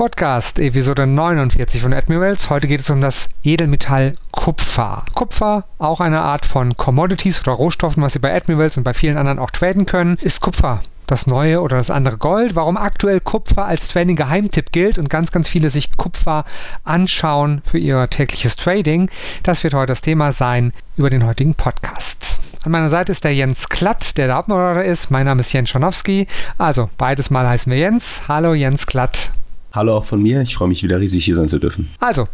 Podcast, Episode 49 von Admirals. Heute geht es um das Edelmetall Kupfer. Kupfer, auch eine Art von Commodities oder Rohstoffen, was Sie bei Admirals und bei vielen anderen auch traden können. Ist Kupfer das neue oder das andere Gold, warum aktuell Kupfer als Trading-Geheimtipp gilt und ganz, ganz viele sich Kupfer anschauen für ihr tägliches Trading. Das wird heute das Thema sein über den heutigen Podcast. An meiner Seite ist der Jens Klatt, der der Hauptmoderator ist. Mein Name ist Jens Schonowski. Also, beides Mal heißen wir Jens. Hallo Jens Klatt. Hallo auch von mir. Ich freue mich wieder riesig hier sein zu dürfen. Also,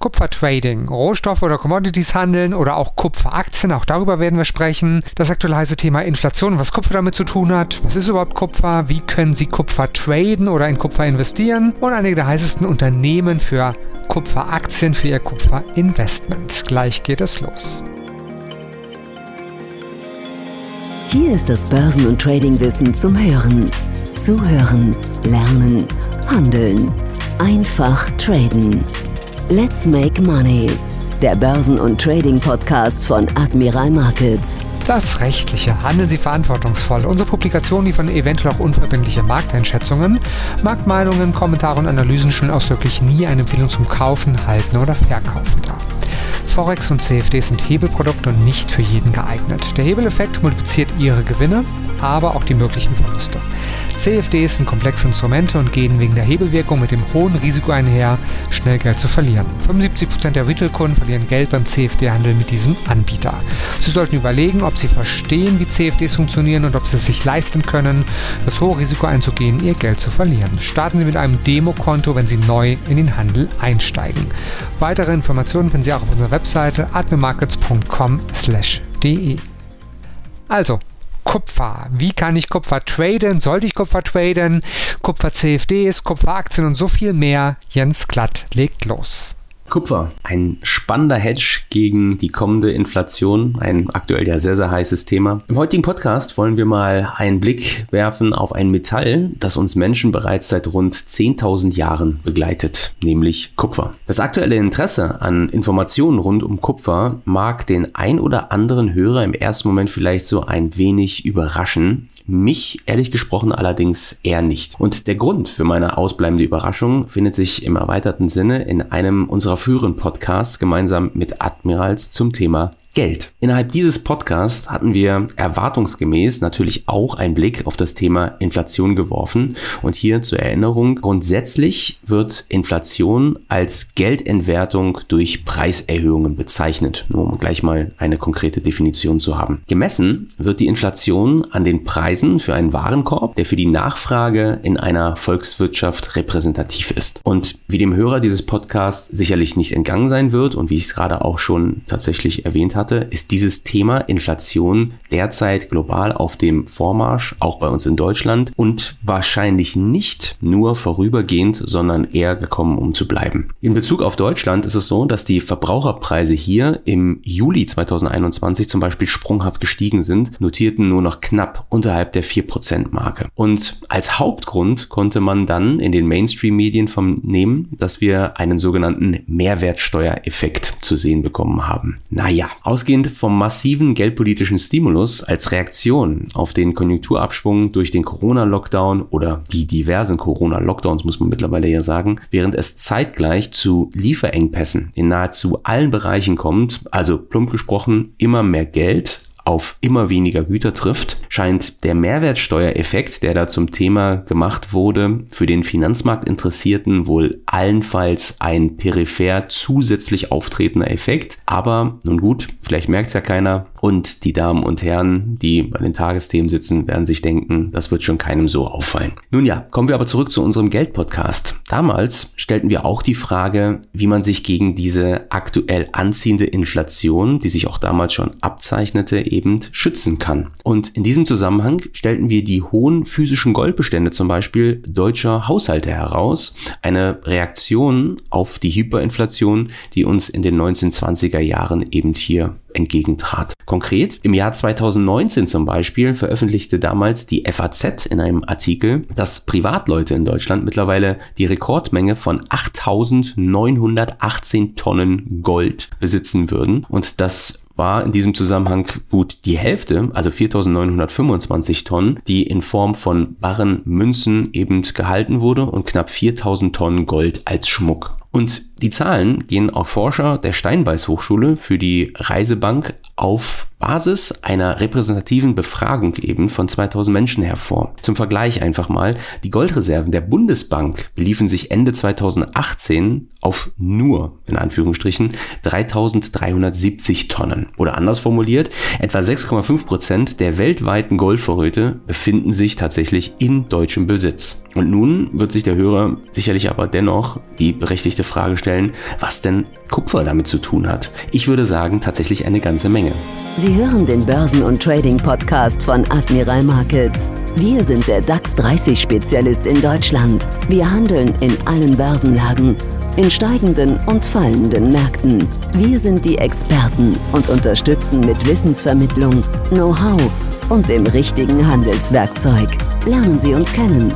Kupfertrading, Rohstoffe oder Commodities handeln oder auch Kupferaktien, auch darüber werden wir sprechen. Das aktuelle heiße Thema Inflation, was Kupfer damit zu tun hat. Was ist überhaupt Kupfer? Wie können Sie Kupfer traden oder in Kupfer investieren? Und einige der heißesten Unternehmen für Kupferaktien, für Ihr Kupferinvestment. Gleich geht es los. Hier ist das Börsen- und Tradingwissen zum Hören. Zuhören, lernen, handeln. Einfach traden. Let's Make Money. Der Börsen- und Trading-Podcast von Admiral Markets. Das Rechtliche. Handeln Sie verantwortungsvoll. Unsere Publikationen liefern eventuell auch unverbindliche Markteinschätzungen. Marktmeinungen, Kommentare und Analysen stellen ausdrücklich nie eine Empfehlung zum Kaufen, Halten oder Verkaufen dar. Forex und CFD sind Hebelprodukte und nicht für jeden geeignet. Der Hebeleffekt multipliziert Ihre Gewinne, aber auch die möglichen Verluste. CFDs sind komplexe Instrumente und gehen wegen der Hebelwirkung mit dem hohen Risiko einher, schnell Geld zu verlieren. 75% der Retail-Kunden verlieren Geld beim CFD-Handel mit diesem Anbieter. Sie sollten überlegen, ob Sie verstehen, wie CFDs funktionieren und ob Sie es sich leisten können, das hohe Risiko einzugehen, Ihr Geld zu verlieren. Starten Sie mit einem Demokonto, wenn Sie neu in den Handel einsteigen. Weitere Informationen finden Sie auch auf unserer Webseite admirmarkets.com/de. Also, Kupfer. Wie kann ich Kupfer traden? Sollte ich Kupfer traden? Kupfer CFDs, Kupferaktien und so viel mehr. Jens Glatt legt los. Kupfer, ein spannender Hedge gegen die kommende Inflation, ein aktuell ja sehr, sehr heißes Thema. Im heutigen Podcast wollen wir mal einen Blick werfen auf ein Metall, das uns Menschen bereits seit rund 10.000 Jahren begleitet, nämlich Kupfer. Das aktuelle Interesse an Informationen rund um Kupfer mag den ein oder anderen Hörer im ersten Moment vielleicht so ein wenig überraschen. Mich ehrlich gesprochen allerdings eher nicht. Und der Grund für meine ausbleibende Überraschung findet sich im erweiterten Sinne in einem unserer früheren Podcasts gemeinsam mit Admirals zum Thema Geld. Innerhalb dieses Podcasts hatten wir erwartungsgemäß natürlich auch einen Blick auf das Thema Inflation geworfen. Und hier zur Erinnerung, grundsätzlich wird Inflation als Geldentwertung durch Preiserhöhungen bezeichnet, nur um gleich mal eine konkrete Definition zu haben. Gemessen wird die Inflation an den Preisen für einen Warenkorb, der für die Nachfrage in einer Volkswirtschaft repräsentativ ist. Und wie dem Hörer dieses Podcasts sicherlich nicht entgangen sein wird und wie ich es gerade auch schon tatsächlich erwähnt habe, hatte, ist dieses Thema Inflation derzeit global auf dem Vormarsch, auch bei uns in Deutschland und wahrscheinlich nicht nur vorübergehend, sondern eher gekommen, um zu bleiben. In Bezug auf Deutschland ist es so, dass die Verbraucherpreise hier im Juli 2021 zum Beispiel sprunghaft gestiegen sind, notierten nur noch knapp unterhalb der 4%-Marke. Und als Hauptgrund konnte man dann in den Mainstream-Medien vernehmen, dass wir einen sogenannten Mehrwertsteuereffekt zu sehen bekommen haben. Naja, Ausgehend vom massiven geldpolitischen Stimulus als Reaktion auf den Konjunkturabschwung durch den Corona-Lockdown oder die diversen Corona-Lockdowns, muss man mittlerweile ja sagen, während es zeitgleich zu Lieferengpässen in nahezu allen Bereichen kommt, also plump gesprochen immer mehr Geld auf immer weniger Güter trifft, scheint der Mehrwertsteuereffekt, der da zum Thema gemacht wurde, für den Finanzmarktinteressierten wohl allenfalls ein peripher zusätzlich auftretender Effekt. Aber nun gut, vielleicht merkt es ja keiner. Und die Damen und Herren, die bei den Tagesthemen sitzen, werden sich denken, das wird schon keinem so auffallen. Nun ja, kommen wir aber zurück zu unserem Geldpodcast. Damals stellten wir auch die Frage, wie man sich gegen diese aktuell anziehende Inflation, die sich auch damals schon abzeichnete, eben schützen kann. Und in diesem Zusammenhang stellten wir die hohen physischen Goldbestände zum Beispiel deutscher Haushalte heraus, eine Reaktion auf die Hyperinflation, die uns in den 1920er Jahren eben hier entgegentrat. Konkret, im Jahr 2019 zum Beispiel veröffentlichte damals die FAZ in einem Artikel, dass Privatleute in Deutschland mittlerweile die Rekordmenge von 8918 Tonnen Gold besitzen würden und das war in diesem Zusammenhang gut die Hälfte, also 4.925 Tonnen, die in Form von Barren Münzen eben gehalten wurde und knapp 4.000 Tonnen Gold als Schmuck. Und die Zahlen gehen auf Forscher der Steinbeiß Hochschule für die Reisebank auf Basis einer repräsentativen Befragung eben von 2000 Menschen hervor. Zum Vergleich einfach mal, die Goldreserven der Bundesbank beliefen sich Ende 2018 auf nur, in Anführungsstrichen, 3370 Tonnen. Oder anders formuliert, etwa 6,5 Prozent der weltweiten Goldvorräte befinden sich tatsächlich in deutschem Besitz. Und nun wird sich der Hörer sicherlich aber dennoch die berechtigte Frage stellen, was denn Kupfer damit zu tun hat. Ich würde sagen, tatsächlich eine ganze Menge. Sie hören den Börsen- und Trading-Podcast von Admiral Markets. Wir sind der DAX 30-Spezialist in Deutschland. Wir handeln in allen Börsenlagen, in steigenden und fallenden Märkten. Wir sind die Experten und unterstützen mit Wissensvermittlung, Know-how und dem richtigen Handelswerkzeug. Lernen Sie uns kennen.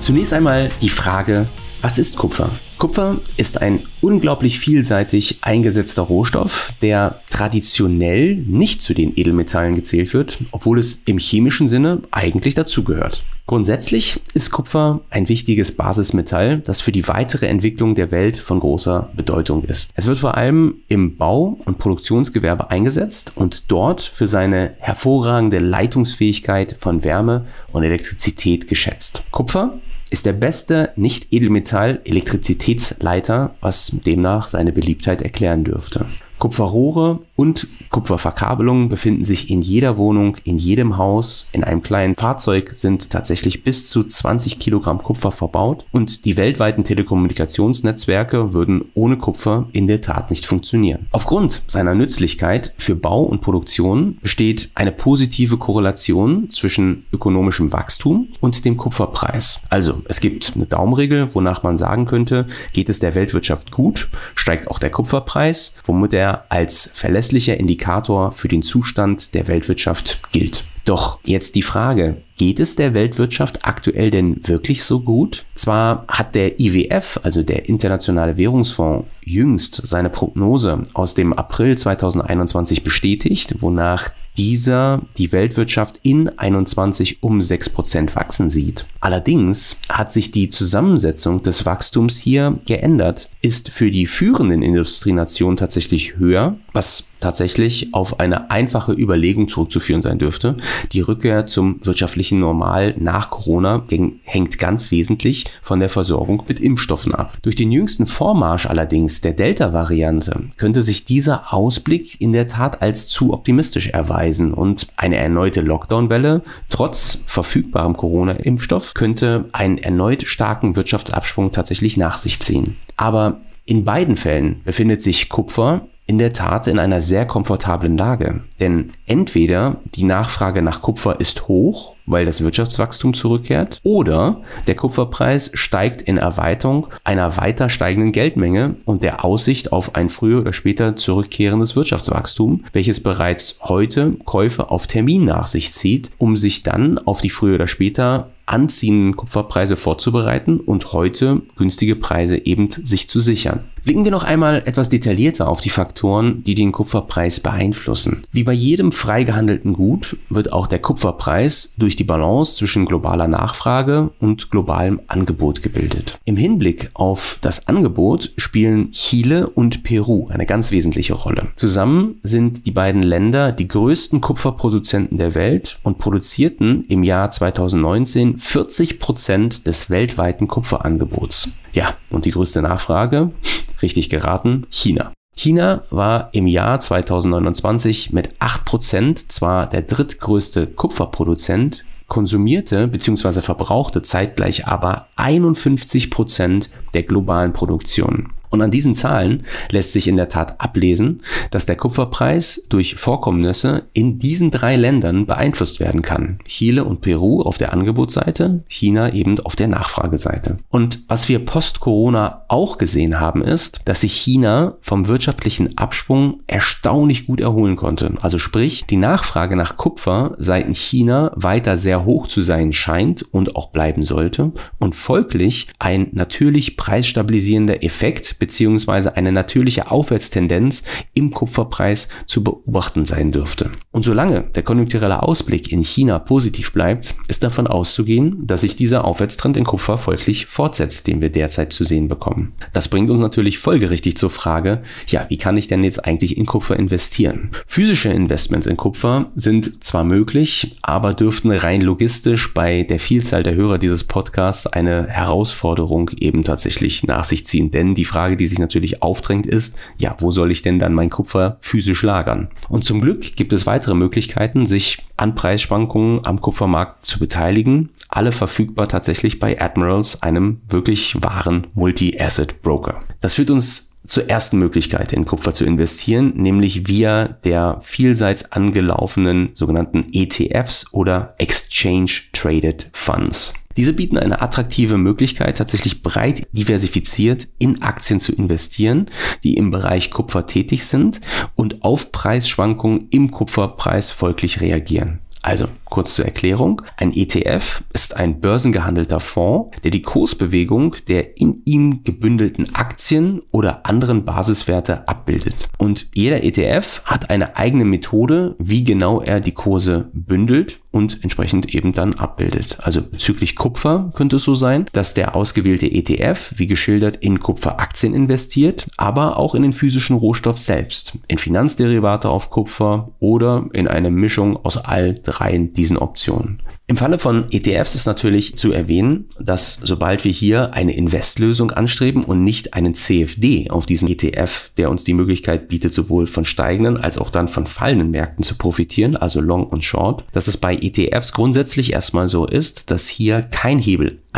Zunächst einmal die Frage, was ist Kupfer? Kupfer ist ein unglaublich vielseitig eingesetzter Rohstoff, der traditionell nicht zu den Edelmetallen gezählt wird, obwohl es im chemischen Sinne eigentlich dazugehört. Grundsätzlich ist Kupfer ein wichtiges Basismetall, das für die weitere Entwicklung der Welt von großer Bedeutung ist. Es wird vor allem im Bau- und Produktionsgewerbe eingesetzt und dort für seine hervorragende Leitungsfähigkeit von Wärme und Elektrizität geschätzt. Kupfer ist der beste Nicht-Edelmetall-Elektrizitätsleiter, was demnach seine Beliebtheit erklären dürfte. Kupferrohre und Kupferverkabelungen befinden sich in jeder Wohnung, in jedem Haus. In einem kleinen Fahrzeug sind tatsächlich bis zu 20 Kilogramm Kupfer verbaut und die weltweiten Telekommunikationsnetzwerke würden ohne Kupfer in der Tat nicht funktionieren. Aufgrund seiner Nützlichkeit für Bau und Produktion besteht eine positive Korrelation zwischen ökonomischem Wachstum und dem Kupferpreis. Also es gibt eine Daumenregel, wonach man sagen könnte, geht es der Weltwirtschaft gut, steigt auch der Kupferpreis, womit er als verlässlicher Indikator für den Zustand der Weltwirtschaft gilt. Doch jetzt die Frage, geht es der Weltwirtschaft aktuell denn wirklich so gut? Zwar hat der IWF, also der Internationale Währungsfonds, jüngst seine Prognose aus dem April 2021 bestätigt, wonach dieser die Weltwirtschaft in 21 um 6% wachsen sieht. Allerdings hat sich die Zusammensetzung des Wachstums hier geändert, ist für die führenden Industrienationen tatsächlich höher, was tatsächlich auf eine einfache Überlegung zurückzuführen sein dürfte. Die Rückkehr zum wirtschaftlichen Normal nach Corona hängt ganz wesentlich von der Versorgung mit Impfstoffen ab. Durch den jüngsten Vormarsch allerdings der Delta-Variante könnte sich dieser Ausblick in der Tat als zu optimistisch erweisen und eine erneute Lockdown-Welle trotz verfügbarem Corona-Impfstoff könnte einen erneut starken Wirtschaftsabschwung tatsächlich nach sich ziehen. Aber in beiden Fällen befindet sich Kupfer in der Tat in einer sehr komfortablen Lage. Denn entweder die Nachfrage nach Kupfer ist hoch, weil das Wirtschaftswachstum zurückkehrt, oder der Kupferpreis steigt in Erweiterung einer weiter steigenden Geldmenge und der Aussicht auf ein früher oder später zurückkehrendes Wirtschaftswachstum, welches bereits heute Käufe auf Termin nach sich zieht, um sich dann auf die früher oder später anziehenden Kupferpreise vorzubereiten und heute günstige Preise eben sich zu sichern. Blicken wir noch einmal etwas detaillierter auf die Faktoren, die den Kupferpreis beeinflussen. Wie bei jedem frei gehandelten Gut wird auch der Kupferpreis durch die Balance zwischen globaler Nachfrage und globalem Angebot gebildet. Im Hinblick auf das Angebot spielen Chile und Peru eine ganz wesentliche Rolle. Zusammen sind die beiden Länder die größten Kupferproduzenten der Welt und produzierten im Jahr 2019 40 Prozent des weltweiten Kupferangebots. Ja, und die größte Nachfrage? Richtig geraten, China. China war im Jahr 2029 mit 8% zwar der drittgrößte Kupferproduzent, konsumierte bzw. verbrauchte zeitgleich aber 51% der globalen Produktion. Und an diesen Zahlen lässt sich in der Tat ablesen, dass der Kupferpreis durch Vorkommnisse in diesen drei Ländern beeinflusst werden kann. Chile und Peru auf der Angebotsseite, China eben auf der Nachfrageseite. Und was wir post-Corona auch gesehen haben, ist, dass sich China vom wirtschaftlichen Abschwung erstaunlich gut erholen konnte. Also sprich, die Nachfrage nach Kupfer seitens China weiter sehr hoch zu sein scheint und auch bleiben sollte und folglich ein natürlich preisstabilisierender Effekt beziehungsweise eine natürliche Aufwärtstendenz im Kupferpreis zu beobachten sein dürfte. Und solange der konjunkturelle Ausblick in China positiv bleibt, ist davon auszugehen, dass sich dieser Aufwärtstrend in Kupfer folglich fortsetzt, den wir derzeit zu sehen bekommen. Das bringt uns natürlich folgerichtig zur Frage, ja, wie kann ich denn jetzt eigentlich in Kupfer investieren? Physische Investments in Kupfer sind zwar möglich, aber dürften rein logistisch bei der Vielzahl der Hörer dieses Podcasts eine Herausforderung eben tatsächlich nach sich ziehen. Denn die Frage, die sich natürlich aufdrängt, ist, ja, wo soll ich denn dann mein Kupfer physisch lagern? Und zum Glück gibt es weitere Möglichkeiten, sich an Preisschwankungen am Kupfermarkt zu beteiligen. Alle verfügbar tatsächlich bei Admirals, einem wirklich wahren Multi-Asset Broker. Das führt uns zur ersten Möglichkeit, in Kupfer zu investieren, nämlich via der vielseits angelaufenen sogenannten ETFs oder Exchange Traded Funds. Diese bieten eine attraktive Möglichkeit, tatsächlich breit diversifiziert in Aktien zu investieren, die im Bereich Kupfer tätig sind und auf Preisschwankungen im Kupferpreis folglich reagieren. Also kurz zur Erklärung. Ein ETF ist ein börsengehandelter Fonds, der die Kursbewegung der in ihm gebündelten Aktien oder anderen Basiswerte abbildet. Und jeder ETF hat eine eigene Methode, wie genau er die Kurse bündelt und entsprechend eben dann abbildet. Also bezüglich Kupfer könnte es so sein, dass der ausgewählte ETF, wie geschildert, in Kupferaktien investiert, aber auch in den physischen Rohstoff selbst, in Finanzderivate auf Kupfer oder in eine Mischung aus all dreien diesen Optionen. Im Falle von ETFs ist natürlich zu erwähnen, dass sobald wir hier eine Investlösung anstreben und nicht einen CFD auf diesen ETF, der uns die Möglichkeit bietet, sowohl von steigenden als auch dann von fallenden Märkten zu profitieren, also Long und Short, dass es bei ETFs grundsätzlich erstmal so ist, dass hier kein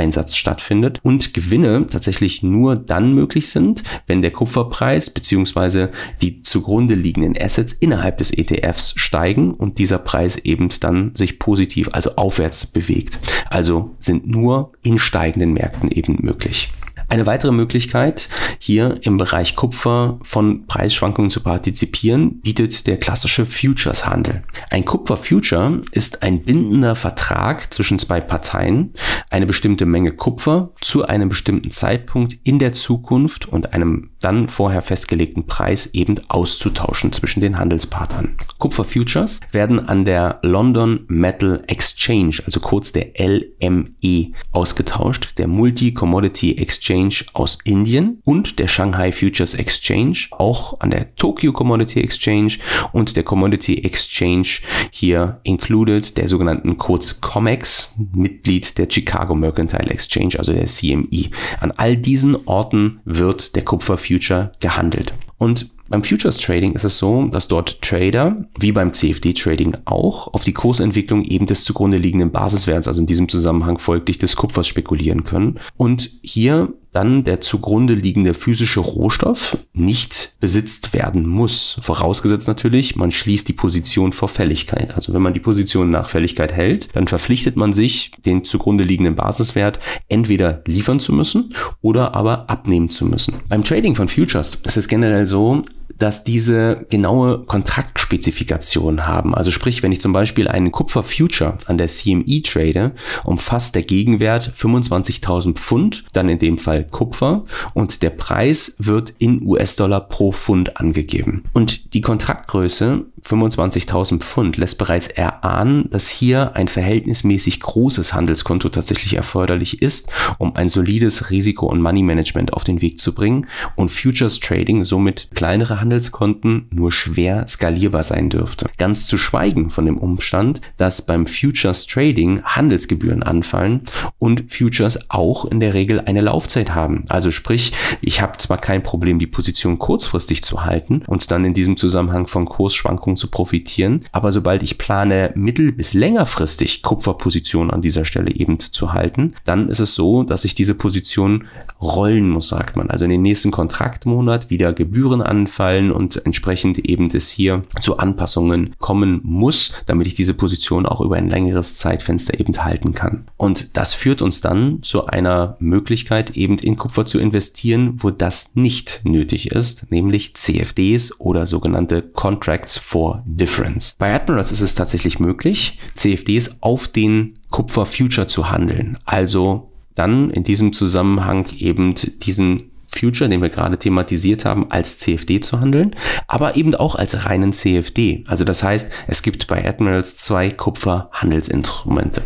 Hebeleinsatz stattfindet und Gewinne tatsächlich nur dann möglich sind, wenn der Kupferpreis bzw. die zugrunde liegenden Assets innerhalb des ETFs steigen und dieser Preis eben dann sich positiv, also aufwärts bewegt. Also sind nur in steigenden Märkten eben möglich. Eine weitere Möglichkeit, hier im Bereich Kupfer von Preisschwankungen zu partizipieren, bietet der klassische Futures-Handel. Ein Kupfer-Future ist ein bindender Vertrag zwischen zwei Parteien, eine bestimmte Menge Kupfer zu einem bestimmten Zeitpunkt in der Zukunft und einem dann vorher festgelegten Preis eben auszutauschen zwischen den Handelspartnern. Kupfer-Futures werden an der London Metal Exchange, also kurz der LME, ausgetauscht, der Multi-Commodity Exchange Exchange aus Indien und der Shanghai Futures Exchange, auch an der Tokyo Commodity Exchange und der Commodity Exchange hier included, der sogenannten kurz COMEX, Mitglied der Chicago Mercantile Exchange, also der CME. An all diesen Orten wird der Kupfer Future gehandelt. Und beim Futures Trading ist es so, dass dort Trader, wie beim CFD Trading auch, auf die Kursentwicklung eben des zugrunde liegenden Basiswerts, also in diesem Zusammenhang folglich des Kupfers spekulieren können. Und hier dann der zugrunde liegende physische Rohstoff nicht besitzt werden muss. Vorausgesetzt natürlich, man schließt die Position vor Fälligkeit. Also wenn man die Position nach Fälligkeit hält, dann verpflichtet man sich, den zugrunde liegenden Basiswert entweder liefern zu müssen oder aber abnehmen zu müssen. Beim Trading von Futures ist es generell so, dass diese genaue Kontraktspezifikation haben. Also sprich, wenn ich zum Beispiel einen Kupfer Future an der CME trade, umfasst der Gegenwert 25.000 Pfund, dann in dem Fall Kupfer und der Preis wird in US-Dollar pro Pfund angegeben. Und die Kontraktgröße 25.000 Pfund lässt bereits erahnen, dass hier ein verhältnismäßig großes Handelskonto tatsächlich erforderlich ist, um ein solides Risiko- und Money-Management auf den Weg zu bringen und Futures Trading somit kleinere Handelskonten nur schwer skalierbar sein dürfte. Ganz zu schweigen von dem Umstand, dass beim Futures Trading Handelsgebühren anfallen und Futures auch in der Regel eine Laufzeit haben. Also sprich, ich habe zwar kein Problem, die Position kurzfristig zu halten und dann in diesem Zusammenhang von Kursschwankungen Schwankungen zu profitieren. Aber sobald ich plane, mittel- bis längerfristig Kupferpositionen an dieser Stelle eben zu halten, dann ist es so, dass ich diese Position rollen muss, sagt man. Also in den nächsten Kontraktmonat wieder Gebühren anfallen und entsprechend eben das hier zu Anpassungen kommen muss, damit ich diese Position auch über ein längeres Zeitfenster eben halten kann. Und das führt uns dann zu einer Möglichkeit, eben in Kupfer zu investieren, wo das nicht nötig ist, nämlich CFDs oder sogenannte Contracts for for Difference. Bei Admirals ist es tatsächlich möglich, CFDs auf den Kupfer Future zu handeln. Also dann in diesem Zusammenhang eben diesen Future, den wir gerade thematisiert haben, als CFD zu handeln, aber eben auch als reinen CFD. Also das heißt, es gibt bei Admirals zwei Kupferhandelsinstrumente.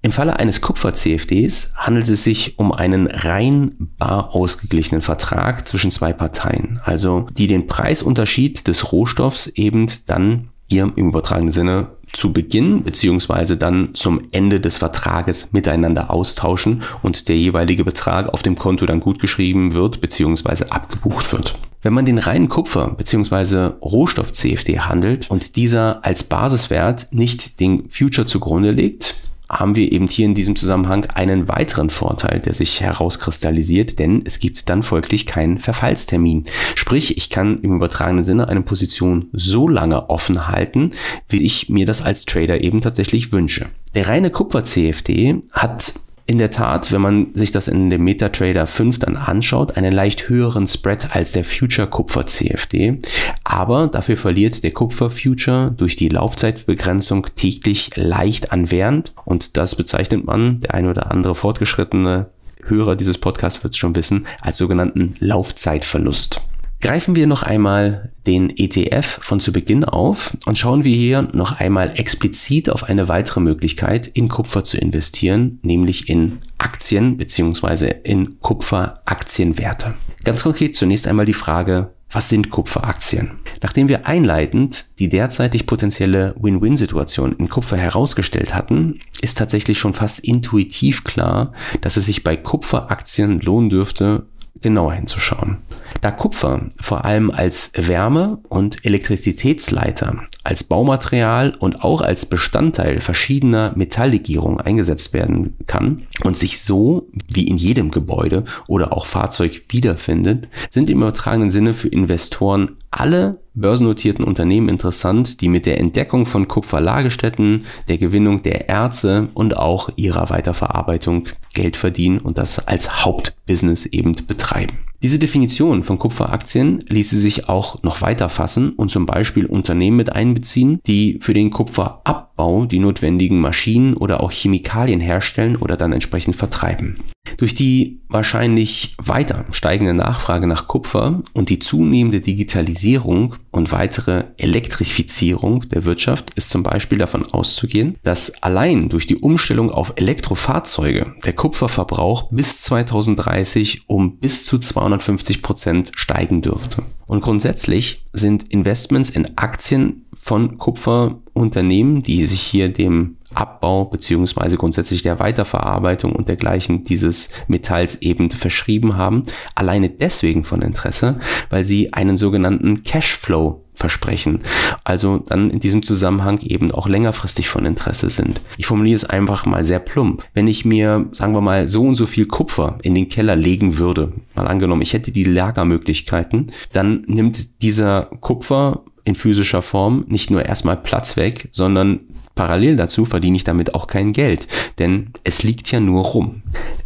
Im Falle eines Kupfer-CFDs handelt es sich um einen rein bar ausgeglichenen Vertrag zwischen zwei Parteien, also die den Preisunterschied des Rohstoffs eben dann hier im übertragenen Sinne zu Beginn beziehungsweise dann zum Ende des Vertrages miteinander austauschen und der jeweilige Betrag auf dem Konto dann gut geschrieben wird beziehungsweise abgebucht wird. Wenn man den reinen Kupfer bzw. Rohstoff CFD handelt und dieser als Basiswert nicht den Future zugrunde legt, haben wir eben hier in diesem Zusammenhang einen weiteren Vorteil, der sich herauskristallisiert, denn es gibt dann folglich keinen Verfallstermin. Sprich, ich kann im übertragenen Sinne eine Position so lange offen halten, wie ich mir das als Trader eben tatsächlich wünsche. Der reine Kupfer-CFD hat in der Tat, wenn man sich das in dem MetaTrader 5 dann anschaut, einen leicht höheren Spread als der Future Kupfer CFD. Aber dafür verliert der Kupfer Future durch die Laufzeitbegrenzung täglich leicht an Wert. Und das bezeichnet man, der ein oder andere fortgeschrittene Hörer dieses Podcasts wird es schon wissen, als sogenannten Laufzeitverlust. Greifen wir noch einmal den ETF von zu Beginn auf und schauen wir hier noch einmal explizit auf eine weitere Möglichkeit, in Kupfer zu investieren, nämlich in Aktien bzw. in Kupferaktienwerte. Ganz konkret zunächst einmal die Frage, was sind Kupferaktien? Nachdem wir einleitend die derzeitig potenzielle Win-Win-Situation in Kupfer herausgestellt hatten, ist tatsächlich schon fast intuitiv klar, dass es sich bei Kupferaktien lohnen dürfte, genauer hinzuschauen. Da Kupfer vor allem als Wärme- und Elektrizitätsleiter, als Baumaterial und auch als Bestandteil verschiedener Metalllegierungen eingesetzt werden kann und sich so wie in jedem Gebäude oder auch Fahrzeug wiederfindet, sind im übertragenen Sinne für Investoren alle börsennotierten Unternehmen interessant, die mit der Entdeckung von Kupferlagerstätten, der Gewinnung der Erze und auch ihrer Weiterverarbeitung Geld verdienen und das als Hauptbusiness eben betreiben. Diese Definition von Kupferaktien ließe sich auch noch weiter fassen und zum Beispiel Unternehmen mit einbeziehen, die für den Kupferabbau die notwendigen Maschinen oder auch Chemikalien herstellen oder dann entsprechend vertreiben. Durch die wahrscheinlich weiter steigende Nachfrage nach Kupfer und die zunehmende Digitalisierung und weitere Elektrifizierung der Wirtschaft ist zum Beispiel davon auszugehen, dass allein durch die Umstellung auf Elektrofahrzeuge der Kupferverbrauch bis 2030 um bis zu 250 Prozent steigen dürfte. Und grundsätzlich sind Investments in Aktien von Kupferunternehmen, die sich hier dem Abbau beziehungsweise grundsätzlich der Weiterverarbeitung und dergleichen dieses Metalls eben verschrieben haben, alleine deswegen von Interesse, weil sie einen sogenannten Cashflow versprechen. Also dann in diesem Zusammenhang eben auch längerfristig von Interesse sind. Ich formuliere es einfach mal sehr plump. Wenn ich mir, sagen wir mal, so und so viel Kupfer in den Keller legen würde, mal angenommen, ich hätte die Lagermöglichkeiten, dann nimmt dieser Kupfer in physischer Form nicht nur erstmal Platz weg, sondern parallel dazu verdiene ich damit auch kein Geld, denn es liegt ja nur rum.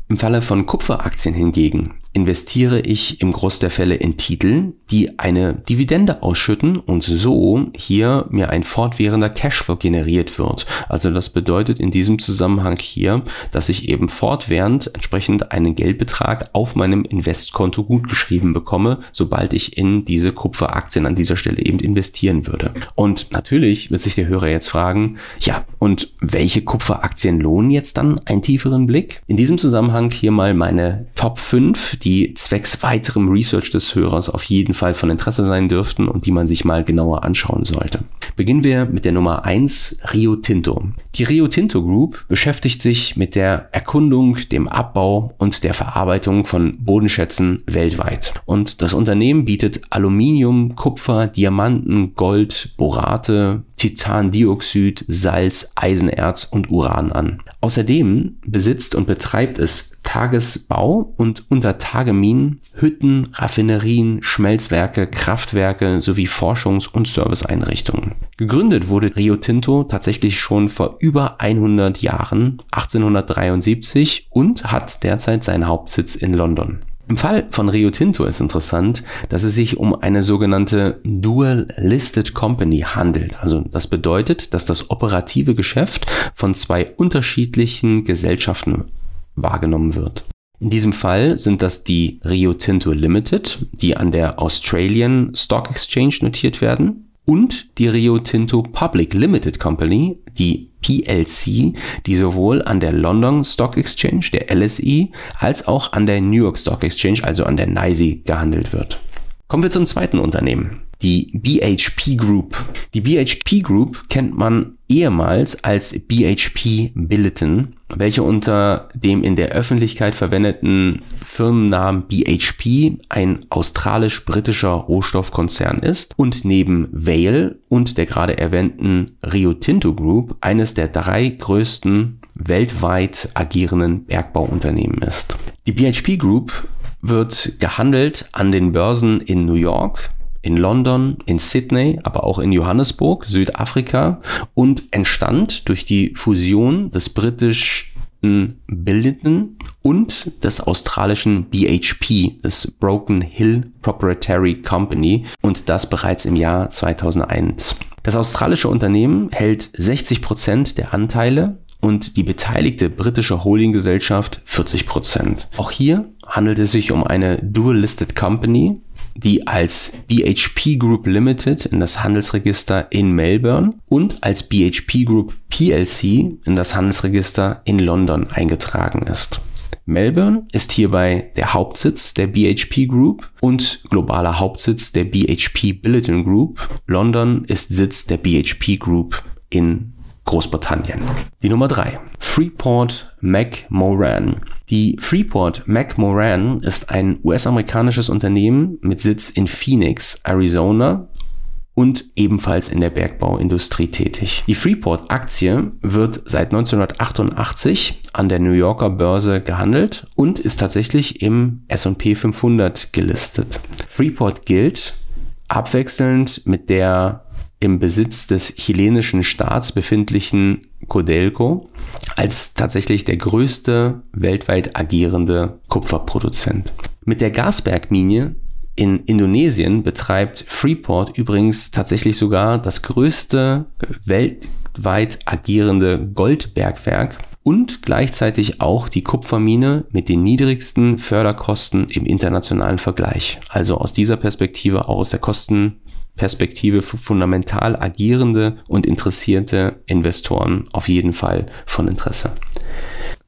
Im Falle von Kupferaktien hingegen investiere ich im Groß der Fälle in Titel, die eine Dividende ausschütten und so hier mir ein fortwährender Cashflow generiert wird. Also das bedeutet in diesem Zusammenhang hier, dass ich eben fortwährend entsprechend einen Geldbetrag auf meinem Investkonto gutgeschrieben bekomme, sobald ich in diese Kupferaktien an dieser Stelle eben investieren würde. Und natürlich wird sich der Hörer jetzt fragen, ja, und welche Kupferaktien lohnen jetzt dann einen tieferen Blick? In diesem Zusammenhang hier mal meine Top 5, die zwecks weiterem Research des Hörers auf jeden Fall von Interesse sein dürften und die man sich mal genauer anschauen sollte. Beginnen wir mit der Nummer 1, Rio Tinto. Die Rio Tinto Group beschäftigt sich mit der Erkundung, dem Abbau und der Verarbeitung von Bodenschätzen weltweit. Und das Unternehmen bietet Aluminium, Kupfer, Diamanten, Gold, Borate, Titandioxid, Salz, Eisenerz und Uran an. Außerdem besitzt und betreibt es Tagesbau und Untertageminen, Hütten, Raffinerien, Schmelzwerke, Kraftwerke sowie Forschungs- und Serviceeinrichtungen. Gegründet wurde Rio Tinto tatsächlich schon vor über 100 Jahren, 1873, und hat derzeit seinen Hauptsitz in London. Im Fall von Rio Tinto ist interessant, dass es sich um eine sogenannte Dual Listed Company handelt. Also das bedeutet, dass das operative Geschäft von zwei unterschiedlichen Gesellschaften wahrgenommen wird. In diesem Fall sind das die Rio Tinto Limited, die an der Australian Stock Exchange notiert werden, und die Rio Tinto Public Limited Company, die PLC, die sowohl an der London Stock Exchange, der LSE, als auch an der New York Stock Exchange, also an der NYSE, gehandelt wird. Kommen wir zum zweiten Unternehmen, die BHP Group. Die BHP Group kennt man ehemals als BHP Billiton, welche unter dem in der Öffentlichkeit verwendeten Firmennamen BHP ein australisch-britischer Rohstoffkonzern ist und neben Vale und der gerade erwähnten Rio Tinto Group eines der drei größten weltweit agierenden Bergbauunternehmen ist. Die BHP Group wird gehandelt an den Börsen in New York, in London, in Sydney, aber auch in Johannesburg, Südafrika und entstand durch die Fusion des britischen Billiton und des australischen BHP, des Broken Hill Proprietary Company und das bereits im Jahr 2001. Das australische Unternehmen hält 60 Prozent der Anteile und die beteiligte britische Holdinggesellschaft 40 Prozent. Auch hier handelt es sich um eine Dual-Listed Company, die als BHP Group Limited in das Handelsregister in Melbourne und als BHP Group PLC in das Handelsregister in London eingetragen ist. Melbourne ist hierbei der Hauptsitz der BHP Group und globaler Hauptsitz der BHP Billiton Group. London ist Sitz der BHP Group in Großbritannien. Die Nummer 3. Freeport McMoran. Die Freeport McMoran ist ein US-amerikanisches Unternehmen mit Sitz in Phoenix, Arizona und ebenfalls in der Bergbauindustrie tätig. Die Freeport-Aktie wird seit 1988 an der New Yorker Börse gehandelt und ist tatsächlich im SP 500 gelistet. Freeport gilt abwechselnd mit der im Besitz des chilenischen Staats befindlichen Codelco als tatsächlich der größte weltweit agierende Kupferproduzent. Mit der Gasbergmine in Indonesien betreibt Freeport übrigens tatsächlich sogar das größte weltweit agierende Goldbergwerk und gleichzeitig auch die Kupfermine mit den niedrigsten Förderkosten im internationalen Vergleich. Also aus dieser Perspektive, auch aus der Kosten Perspektive für fundamental agierende und interessierte Investoren auf jeden Fall von Interesse.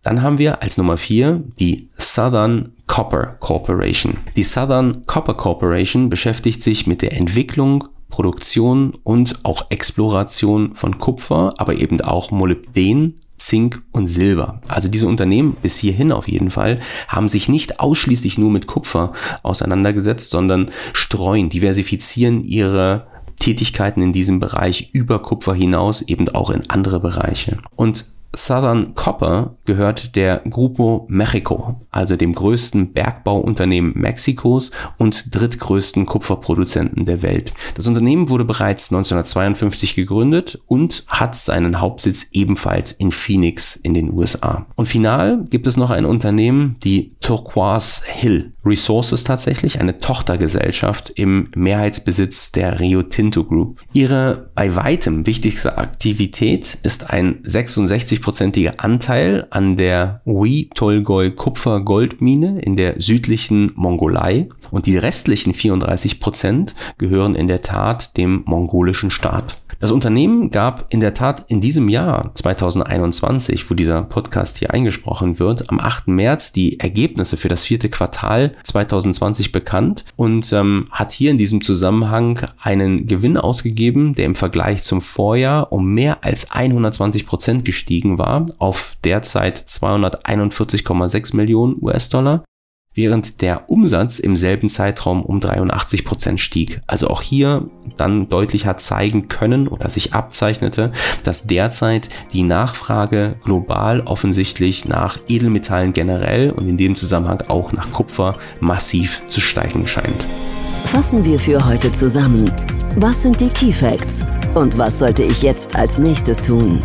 Dann haben wir als Nummer 4 die Southern Copper Corporation. Die Southern Copper Corporation beschäftigt sich mit der Entwicklung, Produktion und auch Exploration von Kupfer, aber eben auch Molybden, Zink und Silber. Also diese Unternehmen bis hierhin auf jeden Fall haben sich nicht ausschließlich nur mit Kupfer auseinandergesetzt, sondern streuen, diversifizieren ihre Tätigkeiten in diesem Bereich über Kupfer hinaus eben auch in andere Bereiche. Und Southern Copper gehört der Grupo Mexico, also dem größten Bergbauunternehmen Mexikos und drittgrößten Kupferproduzenten der Welt. Das Unternehmen wurde bereits 1952 gegründet und hat seinen Hauptsitz ebenfalls in Phoenix in den USA. Und final gibt es noch ein Unternehmen, die Turquoise Hill Resources tatsächlich, eine Tochtergesellschaft im Mehrheitsbesitz der Rio Tinto Group. Ihre bei weitem wichtigste Aktivität ist ein 66 30-prozentiger Anteil an der Hui Tolgoi Kupfer-Goldmine in der südlichen Mongolei und die restlichen 34 Prozent gehören in der Tat dem mongolischen Staat. Das Unternehmen gab in der Tat in diesem Jahr 2021, wo dieser Podcast hier eingesprochen wird, am 8. März die Ergebnisse für das vierte Quartal 2020 bekannt und ähm, hat hier in diesem Zusammenhang einen Gewinn ausgegeben, der im Vergleich zum Vorjahr um mehr als 120 Prozent gestiegen war auf derzeit 241,6 Millionen US-Dollar während der Umsatz im selben Zeitraum um 83 Prozent stieg. Also auch hier dann deutlich hat zeigen können oder sich abzeichnete, dass derzeit die Nachfrage global offensichtlich nach Edelmetallen generell und in dem Zusammenhang auch nach Kupfer massiv zu steigen scheint. Fassen wir für heute zusammen. Was sind die Key Facts und was sollte ich jetzt als nächstes tun?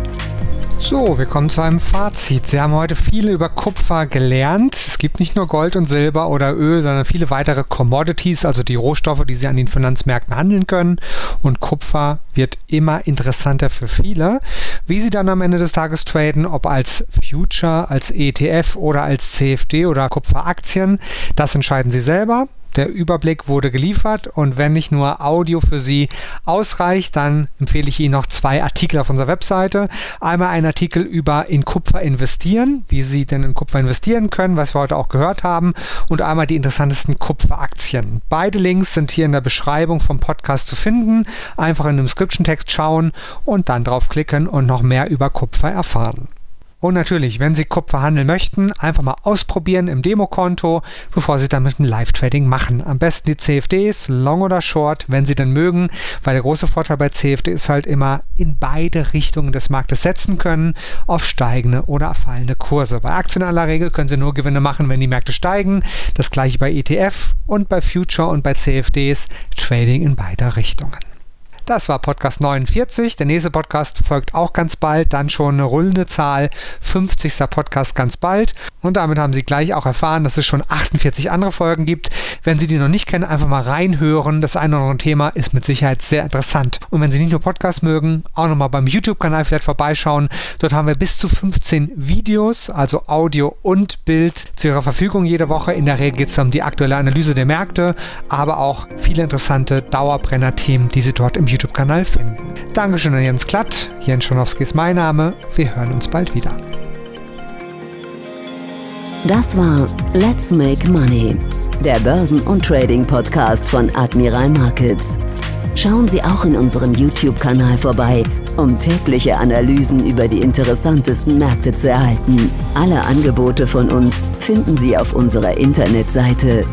So, wir kommen zu einem Fazit. Sie haben heute viel über Kupfer gelernt. Es gibt nicht nur Gold und Silber oder Öl, sondern viele weitere Commodities, also die Rohstoffe, die Sie an den Finanzmärkten handeln können. Und Kupfer wird immer interessanter für viele. Wie Sie dann am Ende des Tages traden, ob als Future, als ETF oder als CFD oder Kupferaktien, das entscheiden Sie selber. Der Überblick wurde geliefert und wenn nicht nur Audio für Sie ausreicht, dann empfehle ich Ihnen noch zwei Artikel auf unserer Webseite. Einmal ein Artikel über in Kupfer investieren, wie Sie denn in Kupfer investieren können, was wir heute auch gehört haben, und einmal die interessantesten Kupferaktien. Beide Links sind hier in der Beschreibung vom Podcast zu finden. Einfach in den Description-Text schauen und dann draufklicken und noch mehr über Kupfer erfahren. Und natürlich, wenn Sie Kupfer handeln möchten, einfach mal ausprobieren im Demokonto, bevor Sie dann mit dem Live-Trading machen. Am besten die CFDs, Long oder Short, wenn Sie denn mögen, weil der große Vorteil bei CFD ist halt immer in beide Richtungen des Marktes setzen können, auf steigende oder fallende Kurse. Bei Aktien aller Regel können Sie nur Gewinne machen, wenn die Märkte steigen. Das gleiche bei ETF und bei Future und bei CFDs, Trading in beide Richtungen. Das war Podcast 49. Der nächste Podcast folgt auch ganz bald. Dann schon eine rullende Zahl. 50. Podcast ganz bald. Und damit haben Sie gleich auch erfahren, dass es schon 48 andere Folgen gibt. Wenn Sie die noch nicht kennen, einfach mal reinhören. Das eine oder andere Thema ist mit Sicherheit sehr interessant. Und wenn Sie nicht nur Podcasts mögen, auch nochmal beim YouTube-Kanal vielleicht vorbeischauen. Dort haben wir bis zu 15 Videos, also Audio und Bild, zu Ihrer Verfügung jede Woche. In der Regel geht es um die aktuelle Analyse der Märkte, aber auch viele interessante Dauerbrenner-Themen, die Sie dort im YouTube-Kanal finden. Dankeschön an Jens Klatt. Jens Schonowski ist mein Name. Wir hören uns bald wieder. Das war Let's Make Money, der Börsen- und Trading-Podcast von Admiral Markets. Schauen Sie auch in unserem YouTube-Kanal vorbei, um tägliche Analysen über die interessantesten Märkte zu erhalten. Alle Angebote von uns finden Sie auf unserer Internetseite